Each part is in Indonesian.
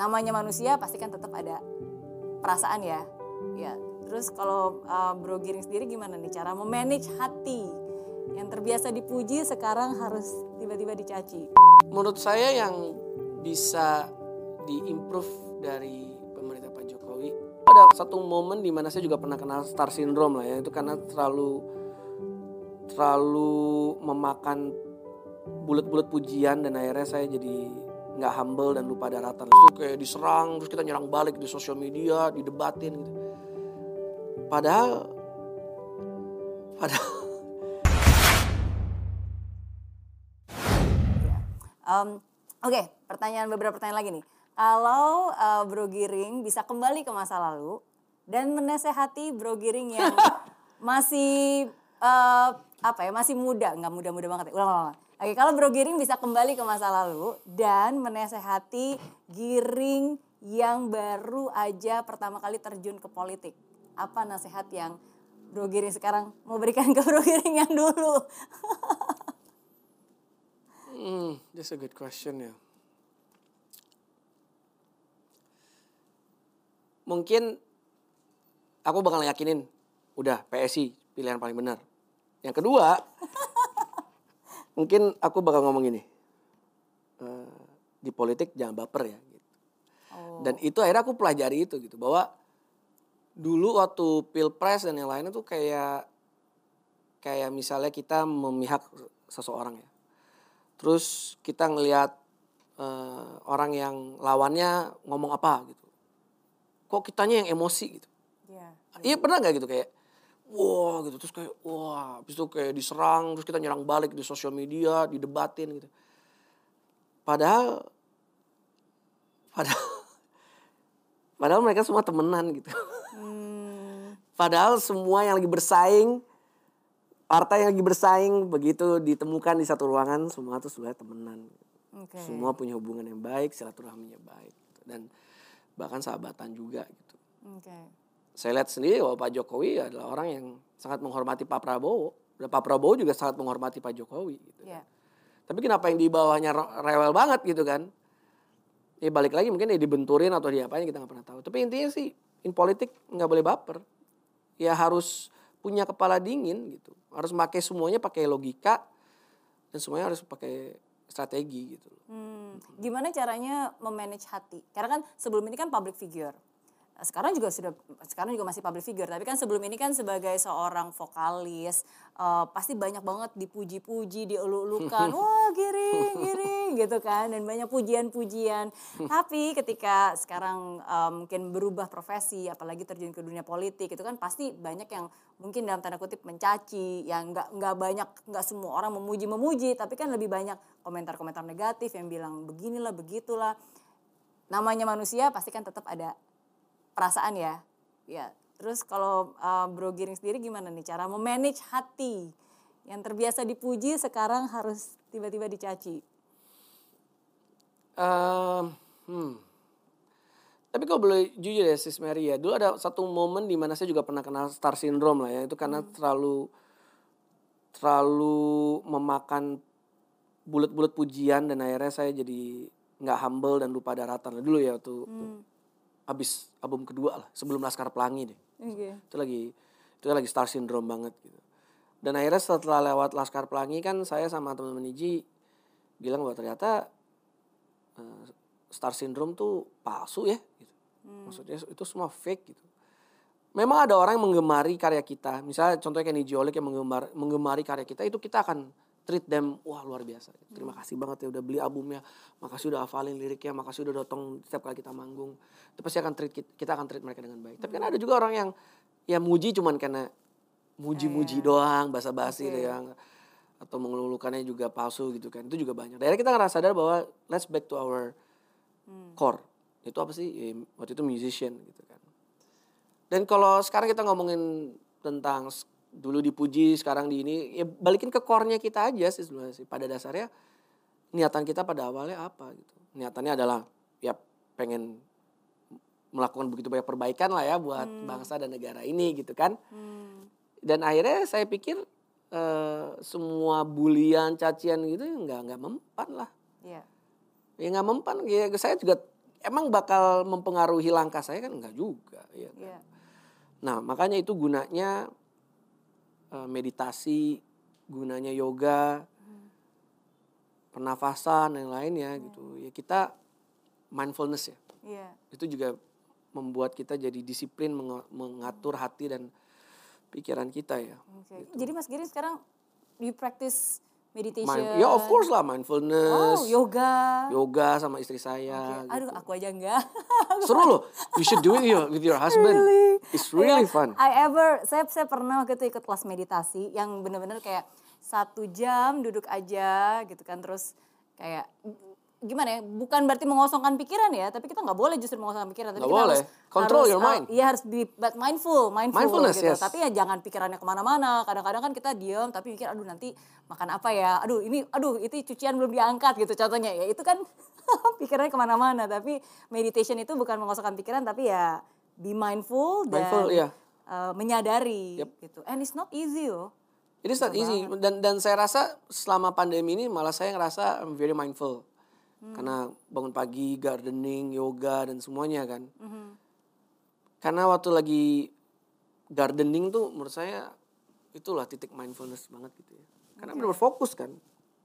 namanya manusia pasti kan tetap ada perasaan ya. Ya. Terus kalau uh, Bro Giring sendiri gimana nih cara memanage hati yang terbiasa dipuji sekarang harus tiba-tiba dicaci? Menurut saya yang bisa diimprove dari pemerintah Pak Jokowi ada satu momen di mana saya juga pernah kena star syndrome lah ya itu karena terlalu terlalu memakan bulat-bulat pujian dan akhirnya saya jadi nggak humble dan lupa daratan. Terus kayak diserang, terus kita nyerang balik di sosial media, didebatin gitu. Padahal, padahal Um, Oke, pertanyaan beberapa pertanyaan lagi nih. Kalau uh, Bro Giring bisa kembali ke masa lalu dan menasehati Bro Giring yang masih uh, apa ya masih muda, nggak muda-muda banget. Ya. Oke, kalau Bro Giring bisa kembali ke masa lalu dan menasehati Giring yang baru aja pertama kali terjun ke politik, apa nasihat yang Bro Giring sekarang mau berikan ke Bro Giring yang dulu? Hmm, that's a good question ya. Mungkin aku bakal yakinin, udah PSI pilihan paling benar. Yang kedua, mungkin aku bakal ngomong gini, uh, di politik jangan baper ya. Gitu. Oh. Dan itu akhirnya aku pelajari itu gitu, bahwa dulu waktu pilpres dan yang lainnya tuh kayak kayak misalnya kita memihak seseorang ya terus kita ngelihat uh, orang yang lawannya ngomong apa gitu kok kitanya yang emosi gitu yeah, iya pernah nggak gitu kayak wah gitu terus kayak wah habis itu kayak diserang terus kita nyerang balik di sosial media didebatin gitu padahal padahal padahal mereka semua temenan gitu hmm. padahal semua yang lagi bersaing partai yang lagi bersaing begitu ditemukan di satu ruangan semua tuh sebenarnya temenan okay. semua punya hubungan yang baik silaturahminya baik gitu. dan bahkan sahabatan juga gitu okay. Saya lihat sendiri bahwa Pak Jokowi adalah orang yang sangat menghormati Pak Prabowo. Dan Pak Prabowo juga sangat menghormati Pak Jokowi gitu yeah. tapi kenapa yang di bawahnya rewel banget gitu kan? Ya balik lagi mungkin ya dibenturin atau diapain kita nggak pernah tahu. Tapi intinya sih in politik nggak boleh baper. Ya harus punya kepala dingin gitu. Harus pakai semuanya pakai logika dan semuanya harus pakai strategi gitu. Hmm, gimana caranya memanage hati? Karena kan sebelum ini kan public figure sekarang juga sudah sekarang juga masih public figure. Tapi kan sebelum ini kan sebagai seorang vokalis uh, pasti banyak banget dipuji-puji dielu-elukan wah giring giring gitu kan. Dan banyak pujian-pujian. Tapi ketika sekarang uh, mungkin berubah profesi apalagi terjun ke dunia politik itu kan pasti banyak yang mungkin dalam tanda kutip mencaci. Yang nggak nggak banyak nggak semua orang memuji-memuji. Tapi kan lebih banyak komentar-komentar negatif yang bilang beginilah begitulah. Namanya manusia pasti kan tetap ada perasaan ya. Ya. Terus kalau uh, Bro Giring sendiri gimana nih cara memanage hati yang terbiasa dipuji sekarang harus tiba-tiba dicaci? Um, hmm. Tapi kalau boleh jujur ya Sis Mary ya, dulu ada satu momen di mana saya juga pernah kena star syndrome lah ya, itu karena hmm. terlalu terlalu memakan bulat-bulat pujian dan akhirnya saya jadi nggak humble dan lupa daratan dulu ya waktu hmm habis album kedua lah sebelum Laskar Pelangi deh. Okay. Itu lagi itu lagi star syndrome banget gitu. Dan akhirnya setelah lewat Laskar Pelangi kan saya sama teman-teman Iji bilang bahwa ternyata uh, star syndrome tuh palsu ya gitu. Hmm. Maksudnya itu semua fake gitu. Memang ada orang yang menggemari karya kita. Misalnya contohnya kayak Niji Oleg yang menggemar, menggemari karya kita itu kita akan treat them wah luar biasa. Terima kasih banget ya udah beli albumnya, makasih udah hafalin liriknya, makasih udah datang setiap kali kita manggung. Itu pasti akan treat kita akan treat mereka dengan baik. Tapi kan ada juga orang yang ya muji cuman karena muji-muji yeah. doang, basa-basi okay. yang atau mengelulukannya juga palsu gitu kan. Itu juga banyak. Daerah kita ngerasa sadar bahwa let's back to our hmm. core. Itu apa sih? Ya, waktu itu musician gitu kan. Dan kalau sekarang kita ngomongin tentang dulu dipuji sekarang di ini ya balikin ke core-nya kita aja sih sebenarnya sih pada dasarnya niatan kita pada awalnya apa gitu niatannya adalah ya pengen melakukan begitu banyak perbaikan lah ya buat hmm. bangsa dan negara ini gitu kan hmm. dan akhirnya saya pikir uh, semua bulian cacian gitu nggak nggak mempan lah yeah. ya nggak mempan ya saya juga emang bakal mempengaruhi langkah saya kan enggak juga ya kan? Iya. Nah, makanya itu gunanya eh, meditasi, gunanya yoga, pernafasan dan lainnya gitu. Ya kita mindfulness ya. Iya. Itu juga membuat kita jadi disiplin menge- mengatur hati dan pikiran kita ya. Oke. Jadi Mas Giring sekarang you practice meditation. Mind- ya of course lah mindfulness, Oh, yoga. yoga sama istri saya. Oke. Aduh, gitu. aku aja enggak. Seru loh. You should do it with- with your husband. It's really Iya, fun. I ever, saya saya pernah waktu itu ikut kelas meditasi yang bener-bener kayak satu jam duduk aja gitu kan terus kayak gimana ya bukan berarti mengosongkan pikiran ya tapi kita nggak boleh justru mengosongkan pikiran. Tapi Nggak kita boleh. harus Control harus, your uh, mind. iya harus be but mindful mindful Mindfulness, gitu. yes. tapi ya jangan pikirannya ke mana-mana. Kadang-kadang kan kita diam tapi mikir aduh nanti makan apa ya? Aduh ini aduh itu cucian belum diangkat gitu contohnya. Ya itu kan pikirannya ke mana-mana. Tapi meditation itu bukan mengosongkan pikiran tapi ya be mindful dan Mindful, iya. uh, menyadari gitu. And it's not easy loh It is not easy. dan dan saya rasa selama pandemi ini malah saya ngerasa I'm very mindful. Karena bangun pagi, gardening, yoga dan semuanya kan. Karena waktu lagi gardening tuh menurut saya itulah titik mindfulness banget gitu ya. Karena benar fokus kan.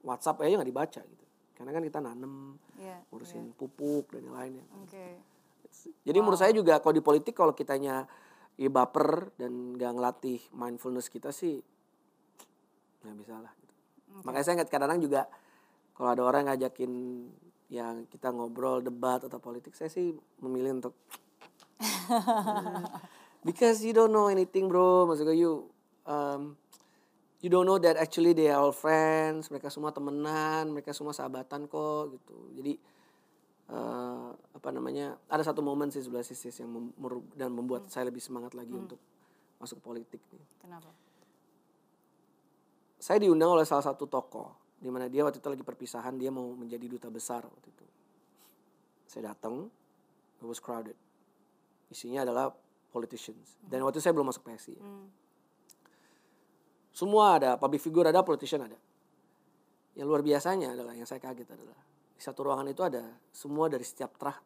WhatsApp aja nggak dibaca gitu. Karena kan kita nanem, Iya, ngurusin pupuk dan yang lainnya. oke Jadi menurut saya juga kalau di politik kalau kitanya ya baper dan gak ngelatih mindfulness kita sih nggak bisa lah. Gitu. Makanya saya kadang-kadang juga kalau ada orang ngajakin yang kita ngobrol debat atau politik saya sih memilih untuk because you don't know anything bro. Maksudnya you um, you don't know that actually they are all friends. Mereka semua temenan. Mereka semua sahabatan kok gitu. Jadi eh, apa namanya ada satu momen sih sebelah sisi yang mem- dan membuat saya lebih semangat lagi untuk masuk politik nih. Kenapa? Saya diundang oleh salah satu tokoh di mana dia waktu itu lagi perpisahan dia mau menjadi duta besar waktu itu saya datang it was crowded isinya adalah politicians dan waktu itu saya belum masuk PSI. Hmm. semua ada public figure ada politician ada yang luar biasanya adalah yang saya kaget adalah di satu ruangan itu ada semua dari setiap terah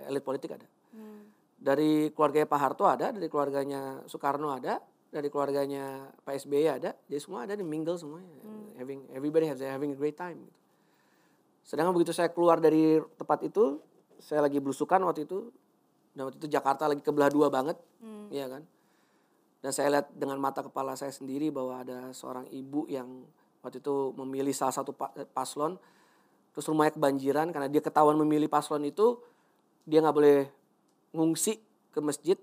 eh, elit politik ada Hmm. dari keluarganya Pak Harto ada dari keluarganya Soekarno ada dari keluarganya Pak SBY ada jadi semua ada di mingle semuanya. Having everybody has having a great time gitu. sedangkan begitu saya keluar dari tempat itu saya lagi belusukan waktu itu dan waktu itu Jakarta lagi kebelah dua banget iya kan? Dan saya lihat dengan mata kepala saya sendiri bahwa ada seorang ibu yang waktu itu memilih salah satu pa- paslon terus rumahnya kebanjiran karena dia ketahuan memilih paslon itu dia nggak boleh ngungsi ke masjid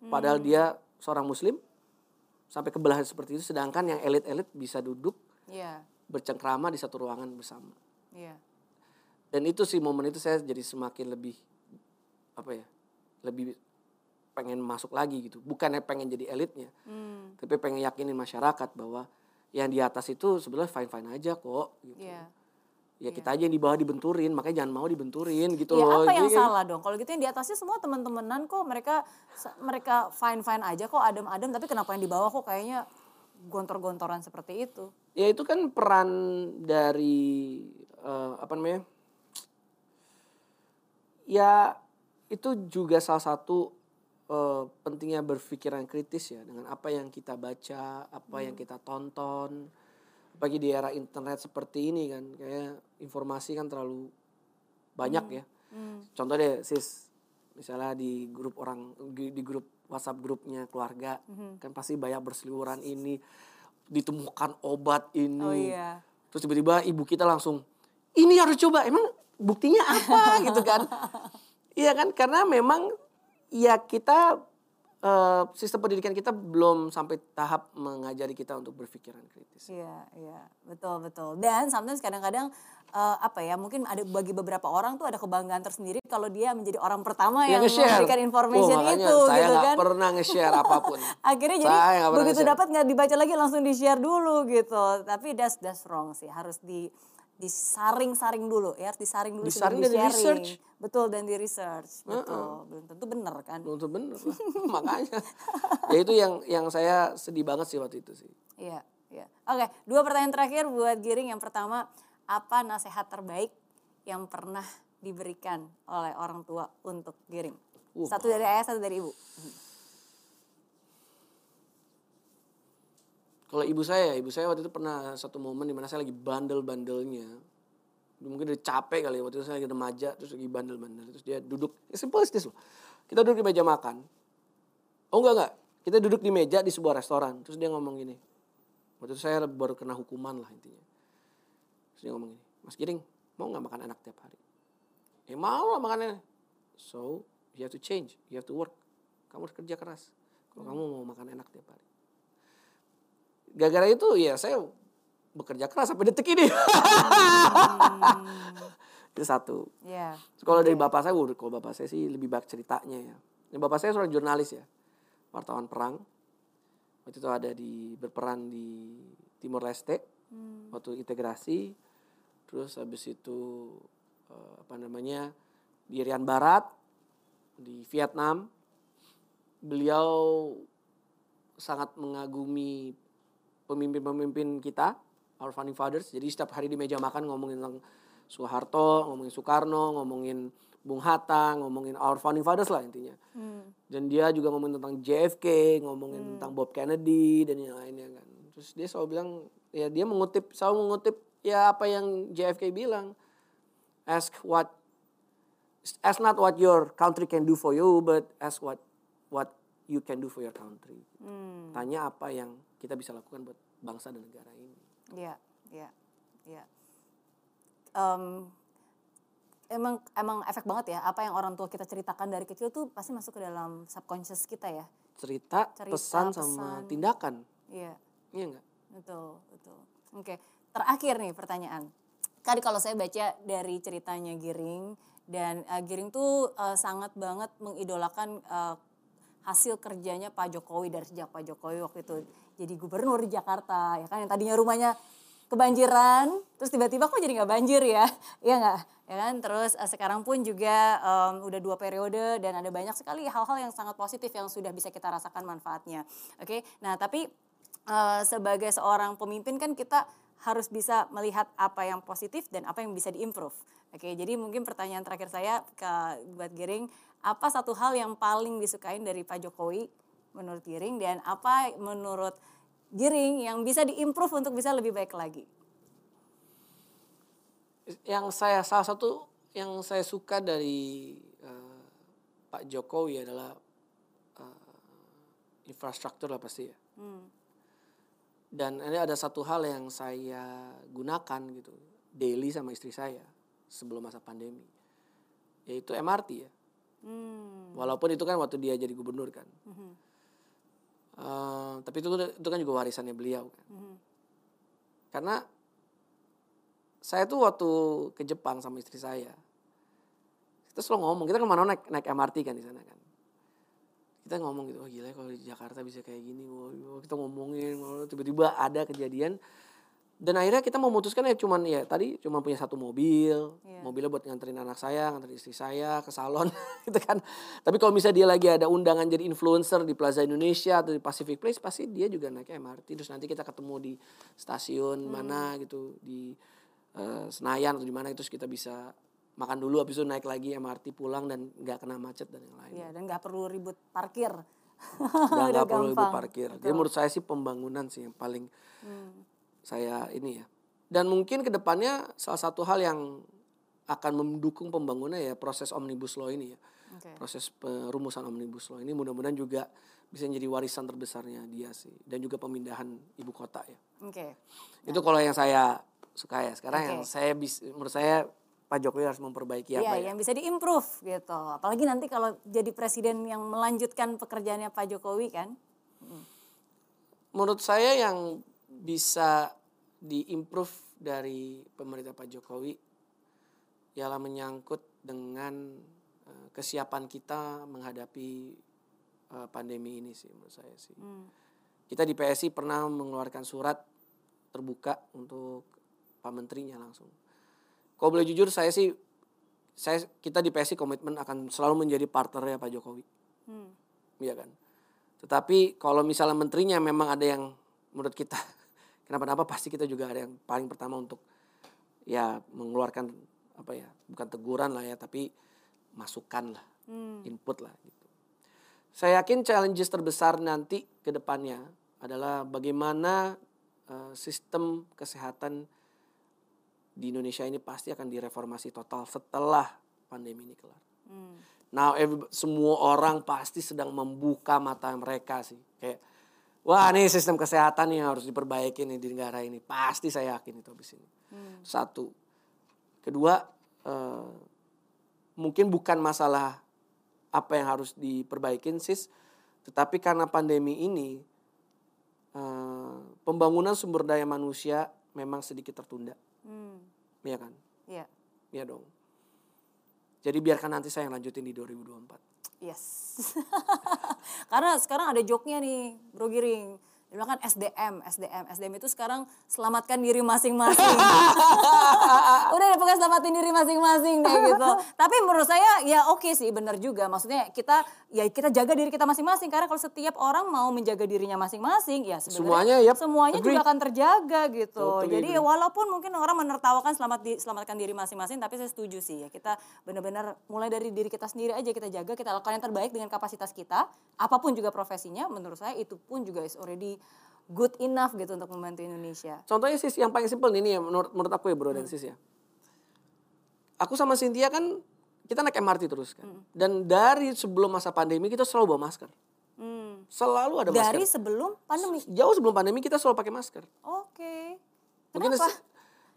padahal dia seorang muslim sampai kebelahan seperti itu sedangkan yang elit-elit bisa duduk Iya, bercengkrama di satu ruangan bersama iya. dan itu sih momen itu saya jadi semakin lebih apa ya lebih pengen masuk lagi gitu bukannya pengen jadi elitnya Hmm, tapi pengen yakinin masyarakat bahwa yang di atas itu sebenarnya fine fine aja kok gitu. iya. Ya kita aja yang di bawah dibenturin makanya jangan mau dibenturin gitu Ya loh. apa yang Jadi- salah dong? Kalau gitu yang di atasnya semua teman-temanan kok mereka mereka fine fine aja kok adem-adem tapi kenapa yang di bawah kok kayaknya gontor-gontoran seperti itu? ya itu kan peran dari eh, apa namanya? Ya itu juga salah satu eh, pentingnya berpikiran kritis ya dengan apa yang kita baca apa yang kita tonton apalagi di era internet seperti ini kan kayak informasi kan terlalu banyak ya Hmm. contoh deh sis misalnya di grup orang di, grup WhatsApp grupnya keluarga Mhm. kan pasti banyak berseliweran ini ditemukan obat ini Oh iya. terus tiba-tiba ibu kita langsung ini harus coba emang buktinya apa gitu kan iya kan karena memang ya kita eh, sistem pendidikan kita belum sampai tahap mengajari kita untuk berpikiran kritis Iya, iya, betul betul. Dan sometimes kadang-kadang eh, apa ya, mungkin ada bagi beberapa orang tuh ada kebanggaan tersendiri kalau dia menjadi orang pertama yang, nge-share. memberikan information Oh, itu, saya gitu kan. pernah nge-share apa pun Akhirnya jadi Saya begitu dapat nggak dibaca lagi langsung di share dulu gitu. Tapi that's that's wrong sih, harus di disaring-saring dulu ya, harus disaring dulu Disaring dan di-sharing. di-research. Betul dan di research, betul. Belum tentu benar kan. Belum tentu bener lah. makanya ya itu yang yang saya sedih banget sih waktu itu sih Iya, iya. Oke, dua pertanyaan terakhir buat Giring. Yang pertama, apa nasihat terbaik yang pernah diberikan oleh orang tua untuk Giring? Uh, Satu dari ayah, satu dari ibu. Kalau ibu saya, ibu saya waktu itu pernah satu momen di mana saya lagi bandel-bandelnya. Mungkin udah capek kali ya, waktu itu saya lagi remaja, terus lagi bandel-bandel. Terus dia duduk, ya simple this loh. Kita duduk di meja makan. Oh enggak, enggak. Kita duduk di meja di sebuah restoran. Terus dia ngomong gini. Waktu itu saya baru kena hukuman lah intinya. Terus dia ngomong gini, Mas Giring, mau nggak makan enak tiap hari? Ya mau lah makannya. So, you have to change, you have to work. Kamu harus kerja keras. Kalau kamu mau makan enak tiap hari. Gara-gara itu ya saya bekerja keras sampai detik ini. itu satu. Terus Kalau dari bapak saya, waduh, kalau bapak saya sih lebih banyak ceritanya ya. Bapak saya seorang jurnalis ya, wartawan perang. Waktu itu ada di berperan di Timor Leste, waktu integrasi. Terus habis itu eh, apa namanya di Irian Barat, di Vietnam. Beliau sangat mengagumi pemimpin-pemimpin kita, our founding fathers. Jadi setiap hari di meja makan ngomongin tentang Soeharto, ngomongin Soekarno, ngomongin Bung Hatta, ngomongin our founding fathers lah intinya. Hmm. Dan dia juga ngomongin tentang JFK, ngomongin tentang Bob Kennedy dan yang lainnya kan. Terus dia selalu bilang, ya dia mengutip, selalu mengutip ya apa yang JFK bilang. Ask what, ask not what your country can do for you, but ask what what you can do for your country. Hmm. Tanya apa yang kita bisa lakukan buat bangsa dan negara ini. Iya, iya, iya. Em, emang emang efek banget ya apa yang orang tua kita ceritakan dari kecil tuh pasti masuk ke dalam subconscious kita ya. Cerita, Cerita, pesan, pesan. sama tindakan. Iya, Iya enggak? betul, betul. Oke, terakhir nih pertanyaan. Tadi kalau saya baca dari ceritanya Giring dan eh, Giring tuh eh, sangat banget mengidolakan eh, hasil kerjanya Pak Jokowi dari sejak Pak Jokowi waktu itu jadi gubernur di Jakarta ya kan? Yang tadinya rumahnya kebanjiran terus tiba-tiba kok jadi nggak banjir ya? Iya nggak? Ya kan? Terus eh, sekarang pun juga em, udah dua periode dan ada banyak sekali hal-hal yang sangat positif yang sudah bisa kita rasakan manfaatnya. Oke? Nah tapi eh, sebagai seorang pemimpin kan kita harus bisa melihat apa yang positif dan apa yang bisa diimprove. Oke? Jadi mungkin pertanyaan terakhir saya ke buat Giring apa satu hal yang paling disukain dari Pak Jokowi menurut Giring dan apa menurut Giring yang bisa diimprove untuk bisa lebih baik lagi. Yang saya salah satu yang saya suka dari eh, Pak Jokowi adalah eh, infrastruktur lah pasti ya. Hmm. Dan ini ada satu hal yang saya gunakan gitu daily sama istri saya sebelum masa pandemi, yaitu MRT ya. Hmm. Walaupun itu kan waktu dia jadi gubernur kan. Mhm. Eh, tapi itu itu kan juga warisannya beliau kan. Mhm. Karena saya tuh waktu ke Jepang sama istri saya, kita selalu ngomong, kita ke mana naik naik MRT kan di sana kan. Kita ngomong gitu, oh gila ya kalau di Jakarta bisa kayak gini, wah, wah, kita ngomongin, tiba-tiba ada kejadian. Dan akhirnya kita memutuskan ya cuman ya tadi cuma punya satu mobil, Iya. mobilnya buat nganterin anak saya, nganterin istri saya ke salon gitu kan. Tapi kalau misalnya dia lagi ada undangan jadi influencer di Plaza Indonesia atau di Pacific Place, pasti dia juga naik MRT. Terus nanti kita ketemu di stasiun mana gitu di eh, Senayan atau di mana terus kita bisa makan dulu habis itu naik lagi MRT pulang dan nggak kena macet dan yang lain. Iya dan nggak perlu ribut parkir. Nggak perlu ibu gampang. parkir. Jadi Betul. menurut saya sih pembangunan sih yang paling Hmm. Saya ini ya. Dan mungkin ke depannya salah satu hal yang akan mendukung pembangunan ya proses omnibus law ini ya. Oke. Proses perumusan omnibus law ini mudah-mudahan juga bisa menjadi warisan terbesarnya dia sih. Dan juga pemindahan ibu kota ya. Oke. Itu kalau yang saya suka ya. Sekarang yang Oke. saya bis, menurut saya Pak Jokowi harus memperbaiki apa Iya, ya. yang bisa diimprove gitu. Apalagi nanti kalau jadi presiden yang melanjutkan pekerjaannya Pak Jokowi kan. Menurut saya yang bisa diimprove dari pemerintah Pak Jokowi ialah menyangkut dengan eh, kesiapan kita menghadapi eh, pandemi ini sih menurut saya sih. Hmm. Kita di PSI pernah mengeluarkan surat terbuka untuk Pak Menterinya langsung. Kalau boleh jujur saya sih saya kita di PSI komitmen akan selalu menjadi partnernya Pak Jokowi. Hmm. Iya kan. Tetapi kalau misalnya menterinya memang ada yang menurut kita kenapa-napa pasti kita juga ada yang paling pertama untuk ya mengeluarkan apa ya bukan teguran lah ya tapi masukan lah Hmm. input lah gitu. Saya yakin challenges terbesar nanti ke depannya adalah bagaimana eh, sistem kesehatan di Indonesia ini pasti akan direformasi total setelah pandemi ini kelar. Hmm. Now every- semua orang pasti sedang membuka mata mereka sih. Kayak wah nih sistem kesehatan yang harus diperbaiki nih di negara ini. Pasti saya yakin itu habis ini. Hmm. Satu. Kedua eh, mungkin bukan masalah apa yang harus diperbaikin sis, tetapi karena pandemi ini eh, pembangunan sumber daya manusia memang sedikit tertunda, Hmm. ya kan? Iya. Ya dong. Jadi biarkan nanti saya yang lanjutin di 2024. Yes. Karena sekarang ada joknya nih, Bro Giring. Dia bilang kan SDM, SDM, SDM itu sekarang selamatkan diri masing-masing. Udah deh pokoknya selamatin diri masing-masing deh gitu. Tapi menurut saya ya oke sih benar juga. Maksudnya kita ya kita jaga diri kita masing-masing. Karena kalau setiap orang mau menjaga dirinya masing-masing ya sebenarnya Semuanya, yap, semuanya agree. juga akan terjaga gitu. Totally Jadi agree. walaupun mungkin orang menertawakan selamat di, selamatkan diri masing-masing tapi saya setuju sih ya kita benar-benar mulai dari diri kita sendiri aja kita jaga kita lakukan yang terbaik dengan kapasitas kita apa pun juga profesinya menurut saya itu pun juga is already good enough gitu untuk membantu Indonesia. Contohnya sis yang paling simpel ini ya menurut menurut aku ya bro dan sis ya. Aku sama Cynthia kan kita naik MRT terus kan. Dan dari sebelum masa pandemi kita selalu bawa masker. Hmm. Selalu ada Dari masker. sebelum pandemi. Jauh sebelum pandemi kita selalu pakai masker. Oke. Mungkin Kenapa? se-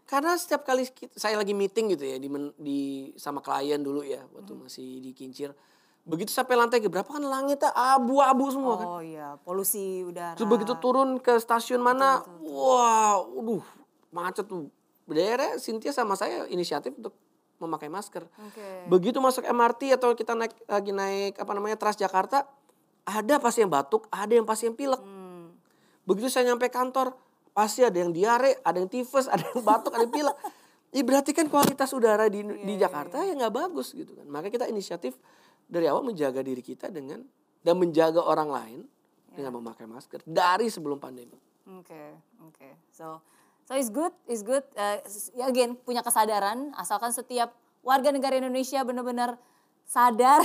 karena setiap kali kita- saya lagi meeting gitu ya di, di sama klien dulu ya waktu Hmm. masih di Kincir. Begitu sampai lantai ke berapa kan langitnya abu-abu semua kan. Oh iya, polusi udara. Terus begitu turun ke stasiun mana, wah, waduh, macet tuh. Daerah Cynthia sama saya inisiatif untuk memakai masker. Oke. Begitu masuk MRT atau kita naik lagi naik apa namanya Transjakarta, ada pasti yang batuk, ada yang pasti yang pilek. Hmm. Begitu saya nyampe kantor, pasti ada yang diare, ada yang tifus, ada yang batuk, ada yang pilek. Ih, berarti kan kualitas udara di, di Jakarta ya nggak bagus gitu kan. Maka kita inisiatif dari awal menjaga diri kita dengan dan menjaga orang lain dengan memakai masker dari sebelum pandemi. Oke, oke. So, so it's good, it's good. Uh, ya again punya kesadaran, asalkan setiap warga negara Indonesia benar-benar sadar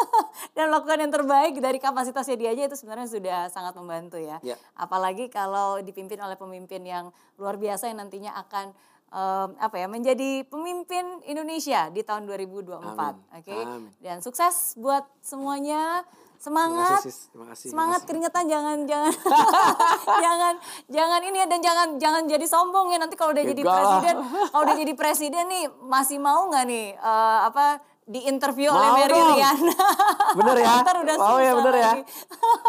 dan melakukan yang terbaik dari kapasitasnya dia aja itu sebenarnya sudah sangat membantu ya. Ya. Apalagi kalau dipimpin oleh pemimpin yang luar biasa yang nantinya akan em, apa ya menjadi pemimpin Indonesia di tahun 2024. Oke. Amin. Dan sukses buat semuanya. Terima Semangat. kasih, sis. Terima kasih. Semangat Terima keringetan jangan jangan jangan jangan ini ya dan jangan jangan jadi sombong ya nanti kalau udah jadi Enggak lah. presiden kalau udah jadi presiden nih masih mau nggak nih eh, apa di interview oleh Mau Mary dong. Riana. Bener ya? Ntar udah Mau ya, bener ya? lagi.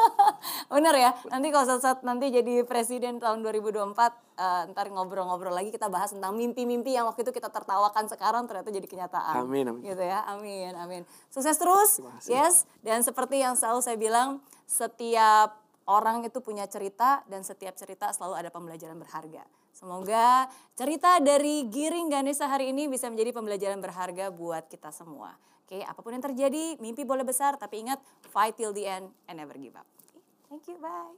bener ya. Nanti kalau saat, saat nanti jadi presiden tahun 2024 eh, ntar ngobrol-ngobrol lagi kita bahas tentang mimpi-mimpi yang waktu itu kita tertawakan sekarang ternyata jadi kenyataan. Amin, amin. Gitu ya. Amin, amin. Sukses terus. Yes, dan seperti yang selalu saya bilang, setiap orang itu punya cerita dan setiap cerita selalu ada pembelajaran berharga. Semoga cerita dari Giring Ganesha hari ini bisa menjadi pembelajaran berharga buat kita semua. Oke, apa pun yang terjadi, mimpi boleh besar, tapi ingat fight till the end and never give up. Thank you, bye.